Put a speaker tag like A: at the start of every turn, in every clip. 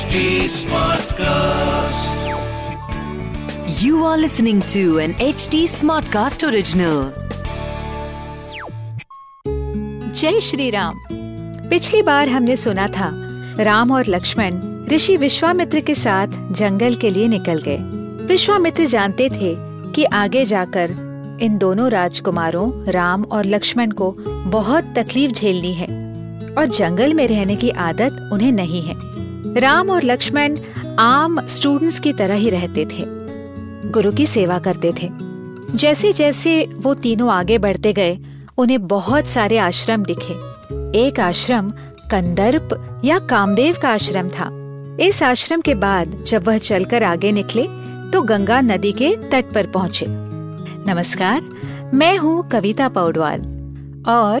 A: HD Smartcast.
B: You are listening to an HD Smartcast original.
C: जय श्री राम पिछली बार हमने सुना था राम और लक्ष्मण ऋषि विश्वामित्र के साथ जंगल के लिए निकल गए विश्वामित्र जानते थे कि आगे जाकर इन दोनों राजकुमारों राम और लक्ष्मण को बहुत तकलीफ़ झेलनी है और जंगल में रहने की आदत उन्हें नहीं है राम और लक्ष्मण आम स्टूडेंट्स की तरह ही रहते थे। गुरु की सेवा करते थे। जैसे जैसे वो तीनों आगे बढ़ते गए, उन्हें बहुत सारे आश्रम दिखे। एक आश्रम कंदर्प या कामदेव का आश्रम था। इस आश्रम के बाद जब वह चलकर आगे निकले तो गंगा नदी के तट पर पहुँचे। नमस्कार, मैं हूँ कविता पौडवाल और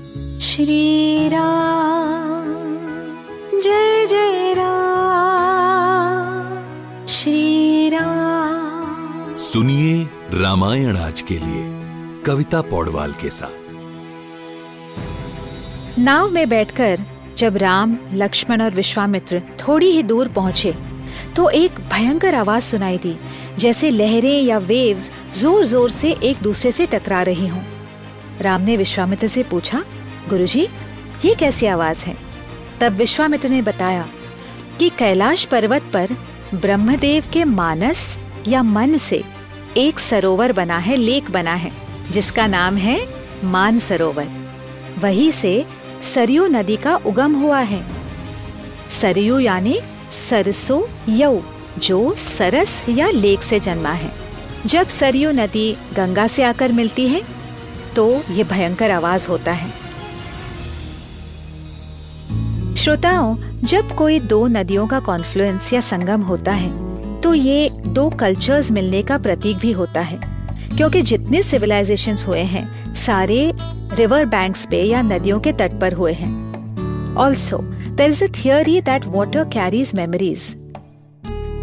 C: श्री राम जय जय राम श्री राम
D: सुनिए रामायण आज के लिए कविता पौडवाल के साथ।
C: नाव में बैठकर जब राम लक्ष्मण और विश्वामित्र थोड़ी ही दूर पहुँचे तो एक भयंकर आवाज़ सुनाई दी जैसे लहरें या वेव्स ज़ोर ज़ोर से एक दूसरे से टकरा रही हों। राम ने विश्वामित्र से पूछा गुरुजी, ये कैसी आवाज़ है? तब विश्वामित्र ने बताया कि कैलाश पर्वत पर ब्रह्मदेव के मानस या मन से एक सरोवर बना है लेक बना है जिसका नाम है मान सरोवर वही से सरयू नदी का उगम हुआ है। सरयू यानी सरसो यऊ जो सरस या लेक से जन्मा है। जब सरयू नदी गंगा से आकर मिलती है तो ये भयंकर आवाज़ होता है। श्रोताओं, जब कोई दो नदियों का कॉन्फ्लुएंस या संगम होता है तो ये दो कल्चर्स मिलने का प्रतीक भी होता है। क्योंकि जितने सिविलाइजेशन हुए हैं, सारे रिवर बैंक्स पे या नदियों के तट पर हुए हैं। Also there is a theory that water carries memories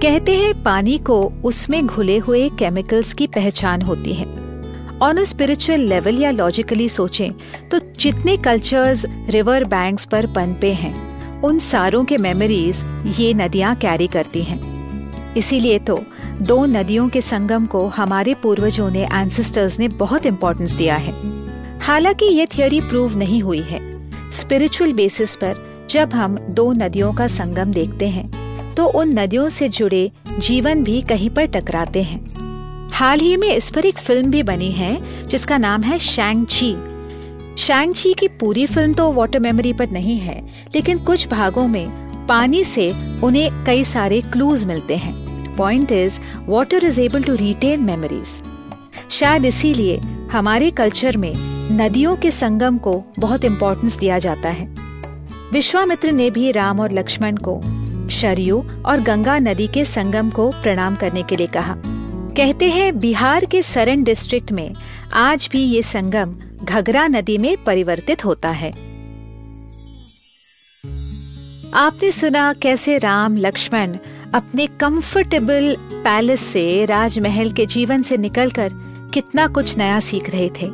C: कहते हैं पानी को उसमें घुले हुए केमिकल्स की पहचान होती है। ऑन अ स्पिरिचुअल लेवल या लॉजिकली सोचें तो जितने कल्चर्स रिवर बैंक्स पर पनपे हैं उन सारों के मेमोरीज ये नदियाँ कैरी करती हैं। इसीलिए तो दो नदियों के संगम को हमारे पूर्वजों ने एंसेस्टर्स ने बहुत इम्पोर्टेंस दिया है। हालाँकि ये थियोरी प्रूव नहीं हुई है। स्पिरिचुअल बेसिस पर जब हम दो नदियों का संगम देखते हैं तो उन नदियों से जुड़े जीवन भी कहीं पर टकराते हैं। हाल ही में इस पर एक फ़िल्म भी बनी है, जिसका नाम है शैंग ची शैंग ची की पूरी फ़िल्म तो वाटर मेमोरी पर नहीं है, लेकिन कुछ भागों में पानी से उन्हें कई सारे क्लूज मिलते हैं। Point is water is able to retain memories शायद इसीलिए हमारे कल्चर में नदियों के संगम को बहुत इम्पोर्टेंस दिया जाता है। विश्वामित्र ने भी राम और लक्ष्मण को शरयू और गंगा नदी के संगम को प्रणाम करने के लिए कहा। कहते हैं, बिहार के सरन डिस्ट्रिक्ट में आज भी ये संगम घगरा नदी में परिवर्तित होता है। आपने सुना कैसे राम लक्ष्मण अपने कंफर्टेबल पैलेस से राजमहल के जीवन से निकलकर कितना कुछ नया सीख रहे थे।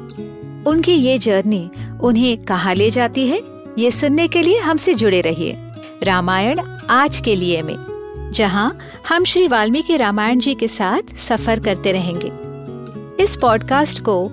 C: उनकी ये जर्नी उन्हें कहाँ ले जाती है? ये सुनने के लिए हमसे जुड़े रहिए रामायण आज के लिए में, जहाँ हम श्री वाल्मीकि रामायण जी के साथ सफ़र करते रहेंगे। इस पॉडकास्ट को